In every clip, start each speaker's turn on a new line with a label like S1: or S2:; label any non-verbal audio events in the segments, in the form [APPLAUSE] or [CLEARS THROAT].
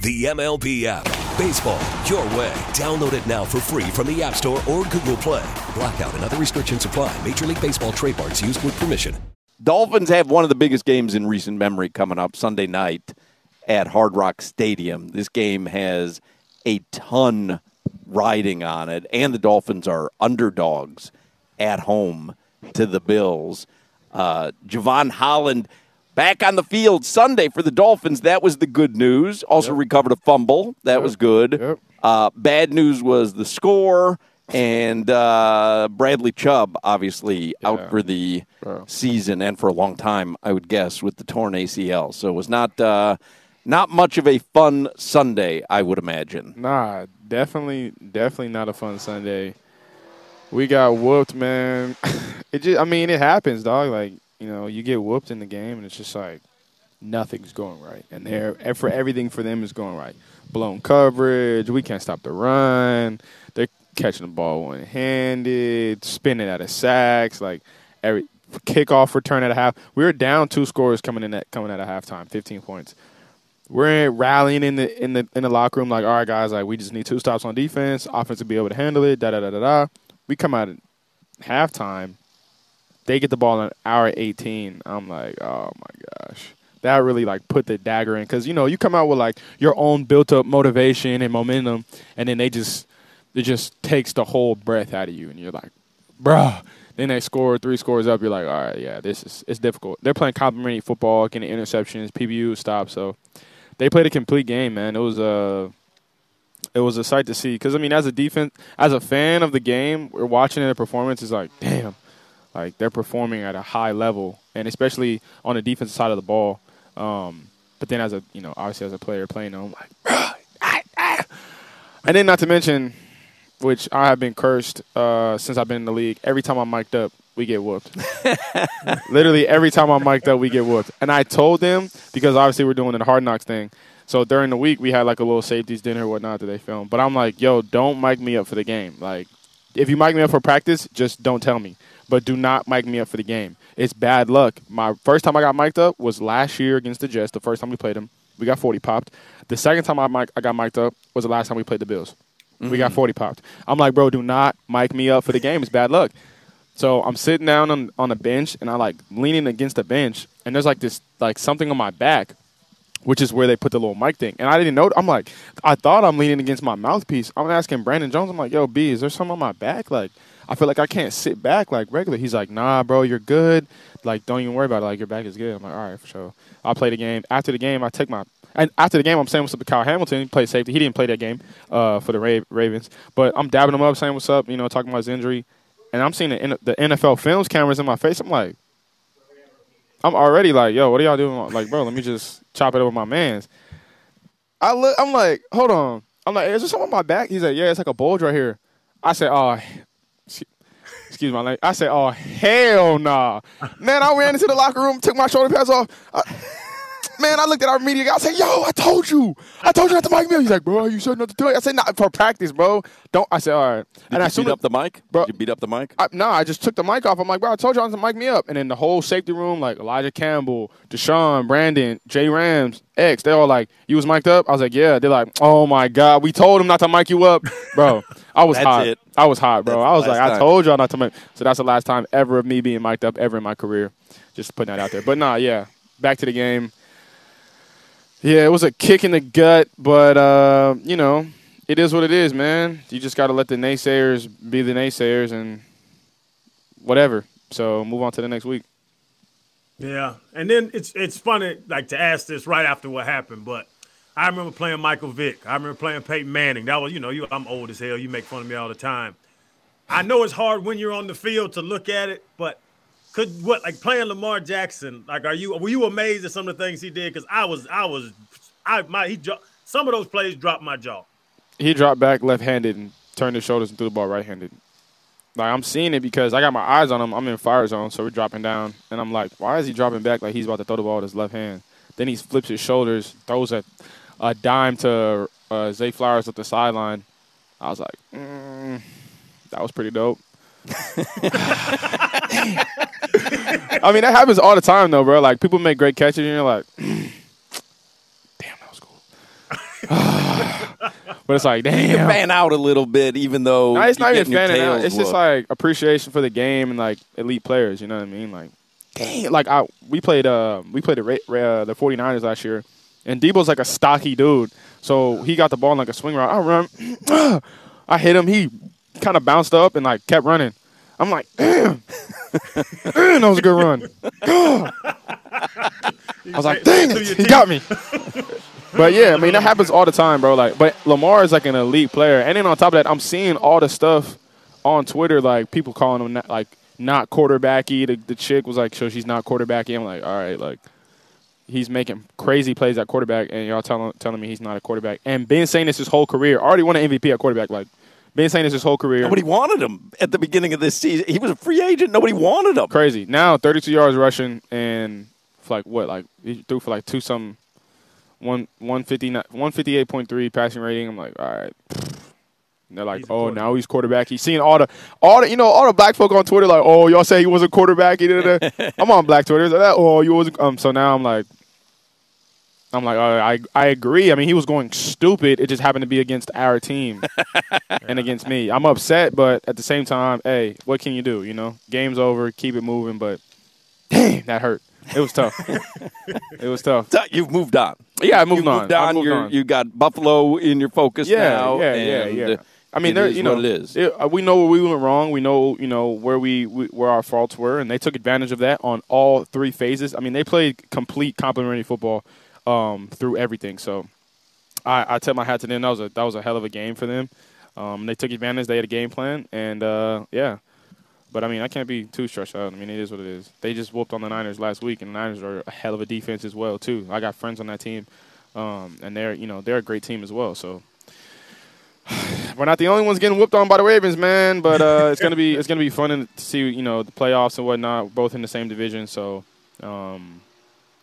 S1: The MLB app. Baseball, your way. Download it now for free from the App Store or Google Play. Blackout and other restrictions apply. Major League Baseball trademarks used with permission.
S2: Dolphins have one of the biggest games in recent memory coming up Sunday night at Hard Rock Stadium. This game has a ton riding on it, and the Dolphins are underdogs at home to the Bills. Uh, Jevon Holland back on the field Sunday for the Dolphins. That was the good news. Also yep. recovered a fumble. That yep. was good. Yep. Uh, bad news was the score and uh, Bradley Chubb, obviously yeah. out for the yeah. season and for a long time, I would guess, with the torn ACL. So it was not uh, not much of a fun Sunday, I would imagine.
S3: Nah, definitely, definitely not a fun Sunday. We got whooped, man. [LAUGHS] it just, I mean, it happens, dog. Like you know, you get whooped in the game, and it's just like nothing's going right, and they're for everything for them is going right. Blown coverage, we can't stop the run. They're catching the ball one handed, spinning out of sacks, like every kickoff return at a half. We were down two scores coming in at coming at a halftime, fifteen points. We're rallying in the in the in the locker room, like, all right, guys, like we just need two stops on defense, offense to be able to handle it. Da da da da da. We come out at halftime, they get the ball in hour eighteen. I'm like, oh my gosh that really like put the dagger in because you know you come out with like your own built up motivation and momentum and then they just it just takes the whole breath out of you, and you're like, bruh. Then they score three scores up. You're like, all right, yeah, this is it's difficult. They're playing complimentary football, getting interceptions, PBU stops. So they played a complete game, man. It was a it was a sight to see. Because I mean, as a defense, as a fan of the game, we're watching their performance. Is like, damn, like they're performing at a high level, and especially on the defensive side of the ball. Um, but then, as a you know, obviously as a player playing, I'm like, ah, ah. and then not to mention which I have been cursed uh, since I've been in the league. Every time I'm mic'd up, we get whooped. [LAUGHS] Literally every time I'm mic'd up, we get whooped. And I told them because obviously we're doing the hard knocks thing. So during the week, we had like a little safeties dinner or whatnot that they filmed. But I'm like, yo, don't mic me up for the game. Like, if you mic me up for practice, just don't tell me. But do not mic me up for the game. It's bad luck. My first time I got mic'd up was last year against the Jets. The first time we played them, we got 40 popped. The second time I, mic- I got mic'd up was the last time we played the Bills. Mm-hmm. We got mm-hmm. 40 popped. I'm like, bro, do not mic me up for the game. It's bad luck. So I'm sitting down on, on a bench and I like leaning against the bench and there's like this like something on my back, which is where they put the little mic thing. And I didn't know. I'm like, I thought I'm leaning against my mouthpiece. I'm asking Brandon Jones. I'm like, yo, B, is there something on my back? Like, I feel like I can't sit back like regular. He's like, nah, bro, you're good. Like, don't even worry about it. Like, your back is good. I'm like, all right, for sure. I'll play the game. After the game, I take my and after the game, I'm saying what's up to Kyle Hamilton. He played safety. He didn't play that game uh, for the Ravens, but I'm dabbing him up, saying what's up. You know, talking about his injury, and I'm seeing the, the NFL films cameras in my face. I'm like, I'm already like, yo, what are y'all doing? Like, bro, let me just chop it up with my man's. I look, I'm like, hold on. I'm like, is there something on my back? He's like, yeah, it's like a bulge right here. I said, oh, excuse my language. I said, oh, hell nah. Man, I ran into the locker room, took my shoulder pads off. I, uh, [LAUGHS] Man, I looked at our media guy. I said, "Yo, I told you, I told you not to mic me." Up. He's like, "Bro, you said not to do it." I said, "Not for practice, bro. Don't." I said, "All right."
S2: Did and I beat up the mic, bro. Did you beat up the mic?
S3: I, no, I just took the mic off. I'm like, "Bro, I told you not to mic me up." And then the whole safety room, like Elijah Campbell, DeShon, Brandon, Jay Rams, X, they all like, "You was mic'd up." I was like, "Yeah." They're like, "Oh my god, we told him not to mic you up, [LAUGHS] bro." I was hot. It. I was hot, bro. That's I was like, time. I told y'all not to mic. So that's the last time ever of me being mic'd up ever in my career. Just putting that out there. But nah, yeah. Back to the game. Yeah, it was a kick in the gut, but uh, you know, it is what it is, man. You just got to let the naysayers be the naysayers and whatever. So move on to the next week.
S4: Yeah, and then it's it's funny like to ask this right after what happened, but I remember playing Michael Vick. I remember playing Peyton Manning. That was you know you I'm old as hell. You make fun of me all the time. I know it's hard when you're on the field to look at it, but could what like playing Lamar Jackson? Like, are you were you amazed at some of the things he did? Because I was, I was, I my he some of those plays dropped my jaw.
S3: He dropped back left-handed and turned his shoulders and threw the ball right-handed. like I'm seeing it because I got my eyes on him. I'm in fire zone, so we're dropping down, and I'm like, why is he dropping back like he's about to throw the ball with his left hand? Then he flips his shoulders, throws a, a dime to uh, Zay Flowers at the sideline. I was like, mm, that was pretty dope. [LAUGHS] [LAUGHS] [LAUGHS] [LAUGHS] I mean, that happens all the time, though, bro. Like people make great catches, and you're like, [CLEARS THROAT] damn, that was cool. [SIGHS] but it's like,
S2: You
S3: damn.
S2: fan out a little bit, even though
S3: No, it's not even fanning out. It's just like appreciation for the game and like elite players. You know what I mean? Like, dang, like I we played uh we played the uh, the 49ers last year, and Deebo's like a stocky dude, so he got the ball in like a swing route. I run, [CLEARS THROAT] I hit him. He kind of bounced up and like kept running. I'm like, damn, that was a good run. I was like, dang it, he got me. [LAUGHS] But yeah, I mean that happens all the time, bro. Like, but Lamar is like an elite player, and then on top of that, I'm seeing all the stuff on Twitter, like people calling him not, like not quarterbacky. The, the chick was like, so she's not quarterbacky. I'm like, all right, like he's making crazy plays at quarterback, and y'all telling telling me he's not a quarterback. And been saying this his whole career. Already won an MVP at quarterback. Like been saying this his whole career.
S2: Nobody wanted him at the beginning of this season. He was a free agent. Nobody wanted him.
S3: crazy. Now 32 yards rushing and for like what? Like he threw for like two some one 150 158.3 passing rating. I'm like, all right. And they're like, oh, now he's quarterback. He's seeing all the, all the, you know, all the black folk on Twitter like, oh, y'all say he was a quarterback. He did it. [LAUGHS] I'm on black Twitter. Like, oh, you was. Um, so now I'm like, I'm like, all right, I I agree. I mean, he was going stupid. It just happened to be against our team [LAUGHS] and against me. I'm upset, but at the same time, hey, what can you do? You know, game's over. Keep it moving. But damn, that hurt. It was tough. [LAUGHS] it was tough.
S2: You've moved on.
S3: Yeah, I moved
S2: you
S3: on.
S2: moved
S3: I
S2: on.
S3: moved
S2: You're,
S3: on.
S2: You got Buffalo in your focus
S3: yeah,
S2: now.
S3: yeah, yeah,
S2: and,
S3: yeah. I mean,
S2: it
S3: there,
S2: is
S3: you know,
S2: what it is.
S3: uh, we know where we went wrong. We know, you know, where we, we where our faults were, and they took advantage of that on all three phases. I mean, they played complete complementary football um, through everything. So, I, I tip my hat to them. That was a that was a hell of a game for them. Um, they took advantage. They had a game plan, and uh, yeah. But I mean, I can't be too stressed out. I mean, it is what it is. They just whooped on the Niners last week, and the Niners are a hell of a defense as well too. I got friends on that team, um, and they're you know they're a great team as well. So [SIGHS] we're not the only ones getting whooped on by the Ravens, man. But uh, it's gonna be it's gonna be fun to see you know the playoffs and whatnot, both in the same division. So um,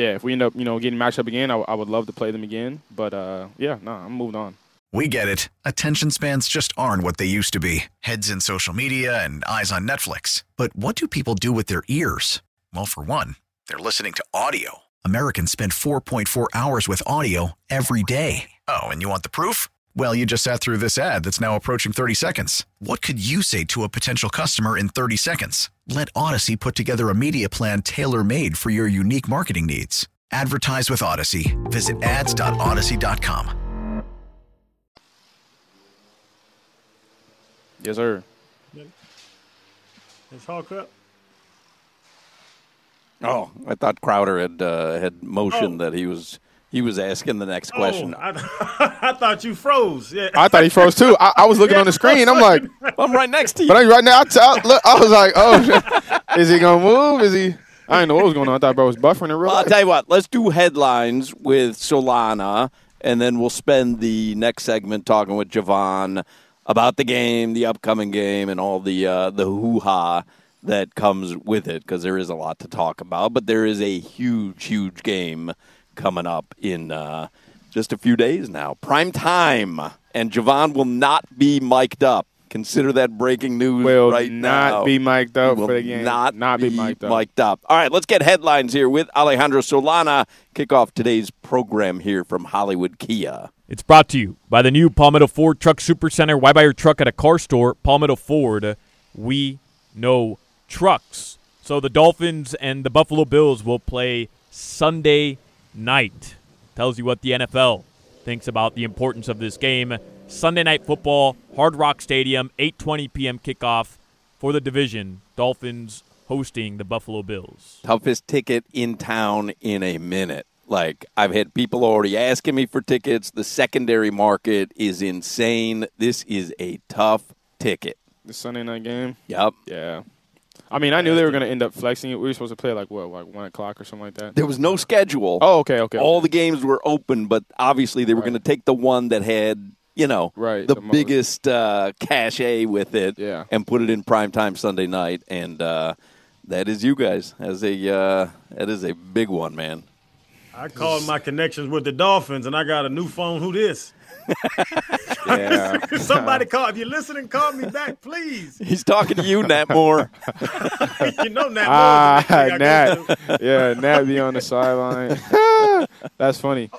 S3: yeah, if we end up you know getting matched up again, I, I would love to play them again. But uh, yeah, no, I'm moved on.
S5: We get it. Attention spans just aren't what they used to be heads in social media and eyes on Netflix. But what do people do with their ears? Well, for one, they're listening to audio. Americans spend 4.4 hours with audio every day. Oh, and you want the proof? Well, you just sat through this ad that's now approaching 30 seconds. What could you say to a potential customer in 30 seconds? Let Audacy put together a media plan tailor made for your unique marketing needs. Advertise with Audacy. Visit ads.audacy.com.
S3: Yes, sir.
S4: It's Hawk up.
S2: Oh, I thought Crowder had uh, had motioned
S4: Oh.
S2: that he was he was asking the next question.
S4: Oh, I, [LAUGHS] I thought you froze. Yeah.
S3: I thought he froze too. I, I was looking on the screen. I'm like, [LAUGHS]
S2: I'm right next to you.
S3: but I, right now, I, t- I, look, I was like, oh, [LAUGHS] is he gonna move? Is he? I didn't know what was going on. I thought bro was buffering in real
S2: Well, I'll tell you what. Let's do headlines with Solana, and then we'll spend the next segment talking with Jevon about the game, the upcoming game, and all the uh, the hoo ha that comes with it. Because there is a lot to talk about, but there is a huge, huge game coming up in uh, just a few days now. Prime time, and Jevon will not be mic'd up. Consider that breaking news right now.
S3: Will
S2: right
S3: not
S2: now.
S3: be mic'd up
S2: will
S3: for the game.
S2: Not,
S3: Not be mic'd up.
S2: mic'd up. All right, let's get headlines here with Alejandro Solana. Kick off today's program here from Hollywood Kia.
S6: It's brought to you by the new Palmetto Ford Truck Supercenter. Why buy your truck at a car store? Palmetto Ford, we know trucks. So the Dolphins and the Buffalo Bills will play Sunday night. Tells you what the NFL thinks about the importance of this game. Sunday night football, Hard Rock Stadium, 8:20 p.m. kickoff for the division. Dolphins hosting the Buffalo Bills.
S2: Toughest ticket in town in a minute. Like, I've had people already asking me for tickets. The secondary market is insane. This is a tough ticket.
S3: The Sunday night game.
S2: Yep.
S3: Yeah. I mean, I knew they were going to end up flexing it. We were supposed to play like what, like one o'clock or something like that.
S2: There was no schedule.
S3: Oh, okay, okay.
S2: All the games were open, but obviously they were
S3: Right.
S2: going to take the one that had, you know,
S3: Right,
S2: the,
S3: the
S2: biggest uh, cachet with it,
S3: Yeah.
S2: and put it in prime time Sunday night, and uh, that is you guys as a uh, that is a big one, man.
S4: I called my connections with the Dolphins, and I got a new phone. Who this?
S3: Yeah. [LAUGHS]
S4: Somebody call. If you're listening, call me back, please.
S2: He's talking to you, Nat Moore. [LAUGHS]
S4: you know Nat.
S3: ah,
S4: Moore's the next thing I go
S3: Nat. yeah, Nat be on the sideline. [LAUGHS] That's funny.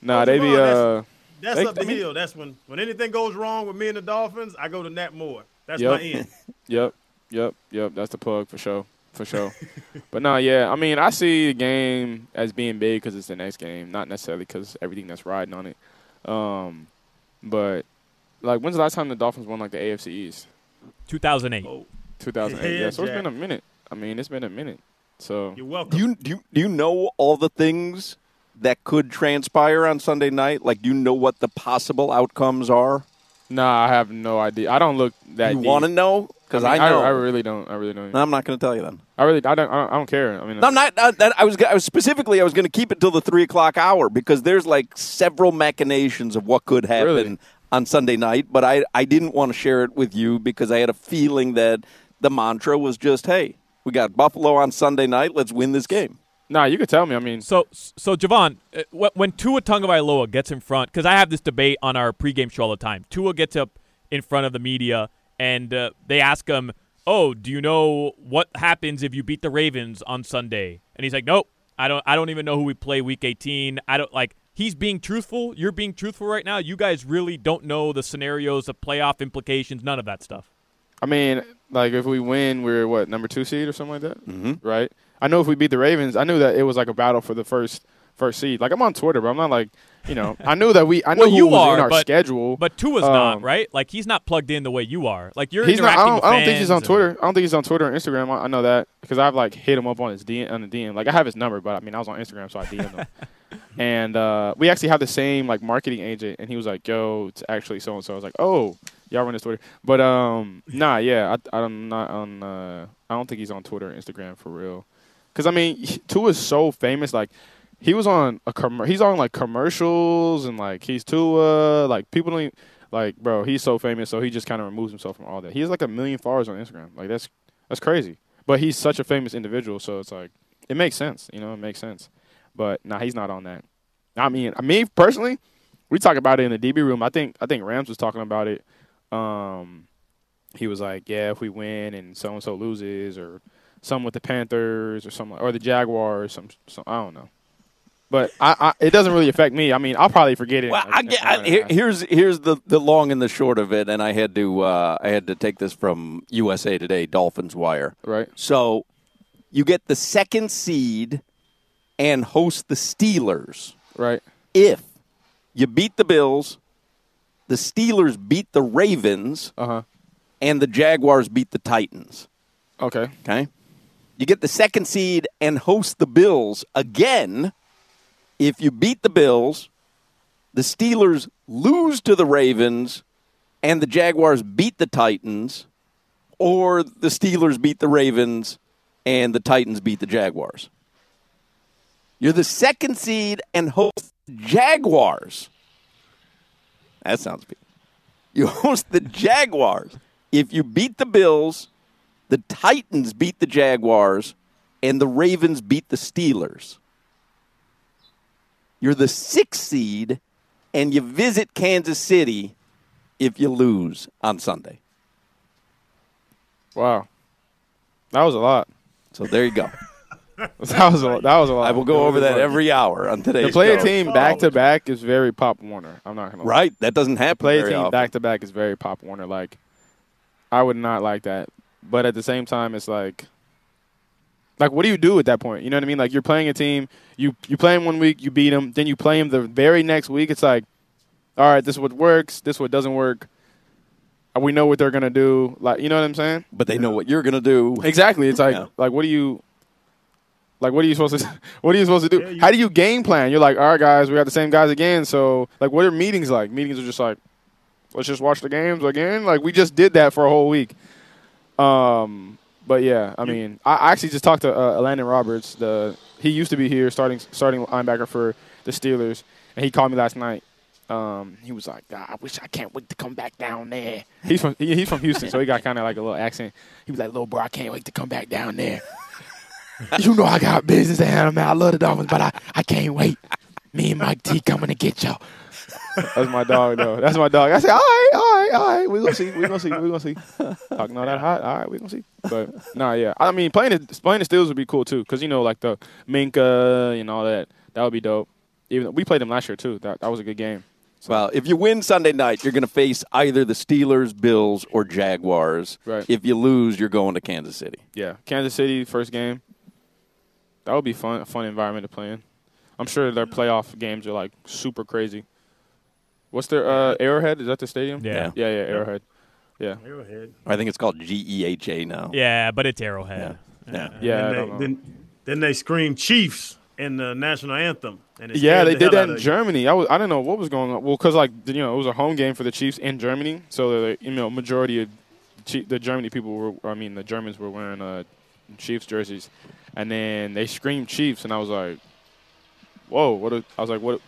S3: Nah, they be
S4: Jevon, that's-
S3: uh.
S4: That's
S3: They-
S4: up the hill. That's when when anything goes wrong with me and the Dolphins, I go to Nat Moore. That's
S3: Yep.
S4: my end.
S3: Yep, yep, yep. That's the plug for sure, for sure. but no, yeah. I mean, I see the game as being big because it's the next game, not necessarily because everything that's riding on it. Um, but like, when's the last time the Dolphins won like the AFC East?
S6: 2008.
S4: Oh,
S3: 2008. [LAUGHS]
S4: Yeah,
S3: Yeah, so it's been a minute. I mean, it's been a minute. So
S4: you're welcome.
S2: Do you do you, do you know all the things that could transpire on Sunday night? Like, do you know what the possible outcomes are?
S3: Nah, I have no idea. I don't look that.
S2: you want to know? Because I,
S3: mean,
S2: know.
S3: I, really don't. I really don't.
S2: No, I'm not going to tell you then.
S3: I really. I don't. I don't, I don't care. I mean,
S2: No, I'm not. not that I was. I was specifically. I was going to keep it till the three o'clock hour because there's like several machinations of what could happen
S3: Really?
S2: on Sunday night. But I, I didn't want to share it with you because I had a feeling that the mantra was just, "Hey, we got Buffalo on Sunday night. Let's win this game."
S3: Nah, you could tell me. I mean,
S6: So, so Jevon, uh, when Tua Tagovailoa gets in front, because I have this debate on our pregame show all the time. Tua gets up in front of the media, and uh, they ask him, "Oh, do you know what happens if you beat the Ravens on Sunday?" And he's like, "Nope, I don't. I don't even know who we play Week 18. I don't like." He's being truthful. You're being truthful right now. You guys really don't know the scenarios, the playoff implications, none of that stuff.
S3: I mean, like if we win, we're what number two seed or something like that, mm-hmm. right? I know if we beat the Ravens, I knew that it was like a battle for the first first seed. Like I'm on Twitter, but I'm not like, you know, I knew that we, I knew
S6: Well,
S3: who
S6: you
S3: was
S6: are,
S3: in our
S6: but-
S3: schedule.
S6: But Tua's
S3: Um,
S6: not right. Like he's not plugged in the way you are. Like you're
S3: he's not. I don't, I don't think he's on
S6: and-
S3: Twitter. I don't think he's on Twitter or Instagram. I, I know that because I've like hit him up on his DM on the DM. Like I have his number, but I mean I was on Instagram, so I DM'd him. [LAUGHS] and uh, we actually have the same like marketing agent, and he was like, "Yo, it's actually so and so." I was like, "Oh, y'all run his Twitter," but um, nah, yeah, I, I'm not on. Uh, I don't think he's on Twitter or Instagram for real. Because I mean, Tua is so famous. Like he was on a com- he's on like commercials and like he's Tua. Like people don't even, like, bro. He's so famous, so he just kind of removes himself from all that. He has like a million followers on Instagram. Like that's that's crazy. But he's such a famous individual, so it's like it makes sense. You know, it makes sense. But nah, he's not on that. I mean, I mean personally, we talk about it in the DB room. I think I think Rams was talking about it. Um, he was like, "Yeah, if we win and so and so loses, or some with the Panthers or something, or the Jaguars, some, some I don't know." But I, I, it doesn't really affect me. I mean, I'll probably forget it.
S2: Well, I get, I, here, here's here's the, the long and the short of it, and I had to uh, I had to take this from USA Today, Dolphins Wire.
S3: right.
S2: So you get the second seed and host the Steelers.
S3: Right.
S2: If you beat the Bills, the Steelers beat the Ravens,
S3: Uh huh.
S2: and the Jaguars beat the Titans.
S3: Okay.
S2: Okay. You get the second seed and host the Bills again. If you beat the Bills, the Steelers lose to the Ravens, and the Jaguars beat the Titans, or the Steelers beat the Ravens and the Titans beat the Jaguars. You're the second seed and host the Jaguars. That sounds big. You [LAUGHS] host the Jaguars. If you beat the Bills, the Titans beat the Jaguars, and the Ravens beat the Steelers. You're the sixth seed, and you visit Kansas City if you lose on Sunday.
S3: Wow. That was a lot.
S2: So there you go. [LAUGHS]
S3: That was a that was a lot.
S2: I will go over that every hour on today's
S3: To play a team oh, back to back is very Pop Warner. I'm not gonna lie.
S2: Right, that doesn't happen.
S3: Play a team back to back is very Pop Warner. Like, I would not like that. But at the same time, it's like, like what do you do at that point? You know what I mean? Like you're playing a team, you you play them one week, you beat them, then you play them the very next week. It's like, all right, this is what works, this is what doesn't work. We know what they're gonna do. Like, you know what I'm saying?
S2: but they know what you're going to do.
S3: Exactly. It's like
S2: Yeah.
S3: like what do you like what are you supposed to [LAUGHS] what are you supposed to do?
S4: Yeah, you-
S3: How do you game plan? You're like, all right guys, we got the same guys again. So like what are meetings like? Meetings are just like, let's just watch the games again. Like we just did that for a whole week. Um but yeah, I mean, I actually just talked to uh, Elandon Roberts. The he used to be here starting starting linebacker for the Steelers, and he called me last night Um, he was like, "Ah, I wish I can't wait to come back down there. He's from he, he's from Houston, so he got kind of like a little accent. He was like, little bro, I can't wait to come back down there. [LAUGHS] you know I got business to handle, man. I love the Dolphins, but I, I can't wait. Me and Mike T coming to get y'all. That's my dog, though. That's my dog. I said, all right, all right, all right. We're going to see. We're to see. We're going to see. [LAUGHS] Talking all that hot. All right, we're going to see. But, nah, yeah. I mean, playing the, playing the Steelers would be cool, too, because, you know, like the Minka and all that. That would be dope. Even We played them last year, too. That, that was a good game.
S2: Well, if you win Sunday night, you're going to face either the Steelers, Bills, or Jaguars.
S3: Right.
S2: If you lose, you're going to Kansas City.
S3: Yeah, Kansas City first game. That would be fun. A fun environment to play in. I'm sure their playoff games are like super crazy. What's their uh, Arrowhead? Is that the stadium?
S6: Yeah.
S3: yeah, yeah. Arrowhead. Yeah,
S4: Arrowhead.
S2: I think it's called GEHA now.
S6: Yeah, but it's Arrowhead.
S2: Yeah.
S3: yeah. I
S4: Then
S3: don't
S4: they,
S3: know.
S4: then, then they scream Chiefs in the national anthem. And it
S3: yeah, they
S4: the
S3: did that in. Germany. I was I didn't know what was going on. Well, because like you know it was a home game for the Chiefs in Germany, so the you know majority of Chief, the Germany people were I mean the Germans were wearing uh, Chiefs jerseys, and then they screamed Chiefs, and I was like, whoa, what? A, I was like, what?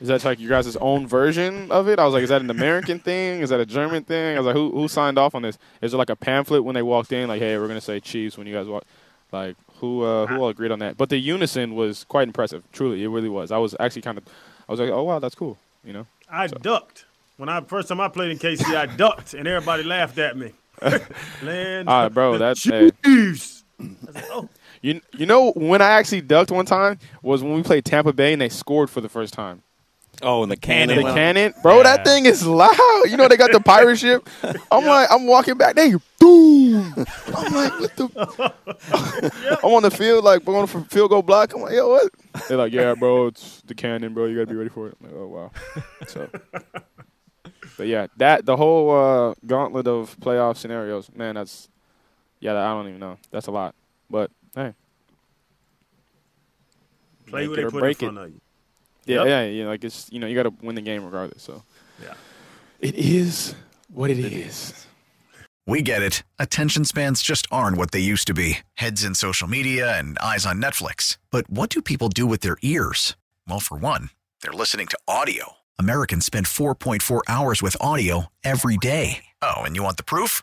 S3: Is that like your guys' own version of it? I was like, is that an American thing? Is that a German thing? I was like, who who signed off on this? Is there like a pamphlet when they walked in, like, hey, we're gonna say Chiefs when you guys walk? Like, who uh, who all agreed on that? But the unison was quite impressive. Truly, it really was. I was actually kind of, I was like, oh wow, that's cool. You know?
S4: I ducked. When I first time I played in KC, I ducked, and everybody laughed at me. [LAUGHS] Land,
S3: Ah, bro,
S4: the
S3: that's
S4: Chiefs. Like, oh,
S3: you you know when I actually ducked one time was when we played Tampa Bay and they scored for the first time.
S2: Oh, and the cannon.
S3: The cannon, bro,
S6: Yeah.
S3: that thing is loud. You know they got the pirate ship. [LAUGHS] I'm like, I'm walking back, they boom. I'm like, what the? [LAUGHS] I'm on the field, like, we're on the field goal block. I'm like, yo, what? They're like, yeah, bro, it's the cannon, bro. You gotta be ready for it. I'm like, oh wow. So, but yeah, that the whole uh, gauntlet of playoff scenarios, man, that's yeah, I don't even know. That's a lot, but hey,
S4: play
S3: Make
S4: what
S3: it
S4: they
S3: or
S4: put in
S3: break it.
S4: of you.
S3: Yeah,
S4: Yep.
S3: yeah, yeah. Like it's you know you got to win the game regardless. So
S4: Yeah.
S3: it is what it is.
S5: We get it. Attention spans just aren't what they used to be heads in social media and eyes on Netflix. But what do people do with their ears? Well, for one, they're listening to audio. Americans spend 4.4 hours with audio every day. Oh, and you want the proof?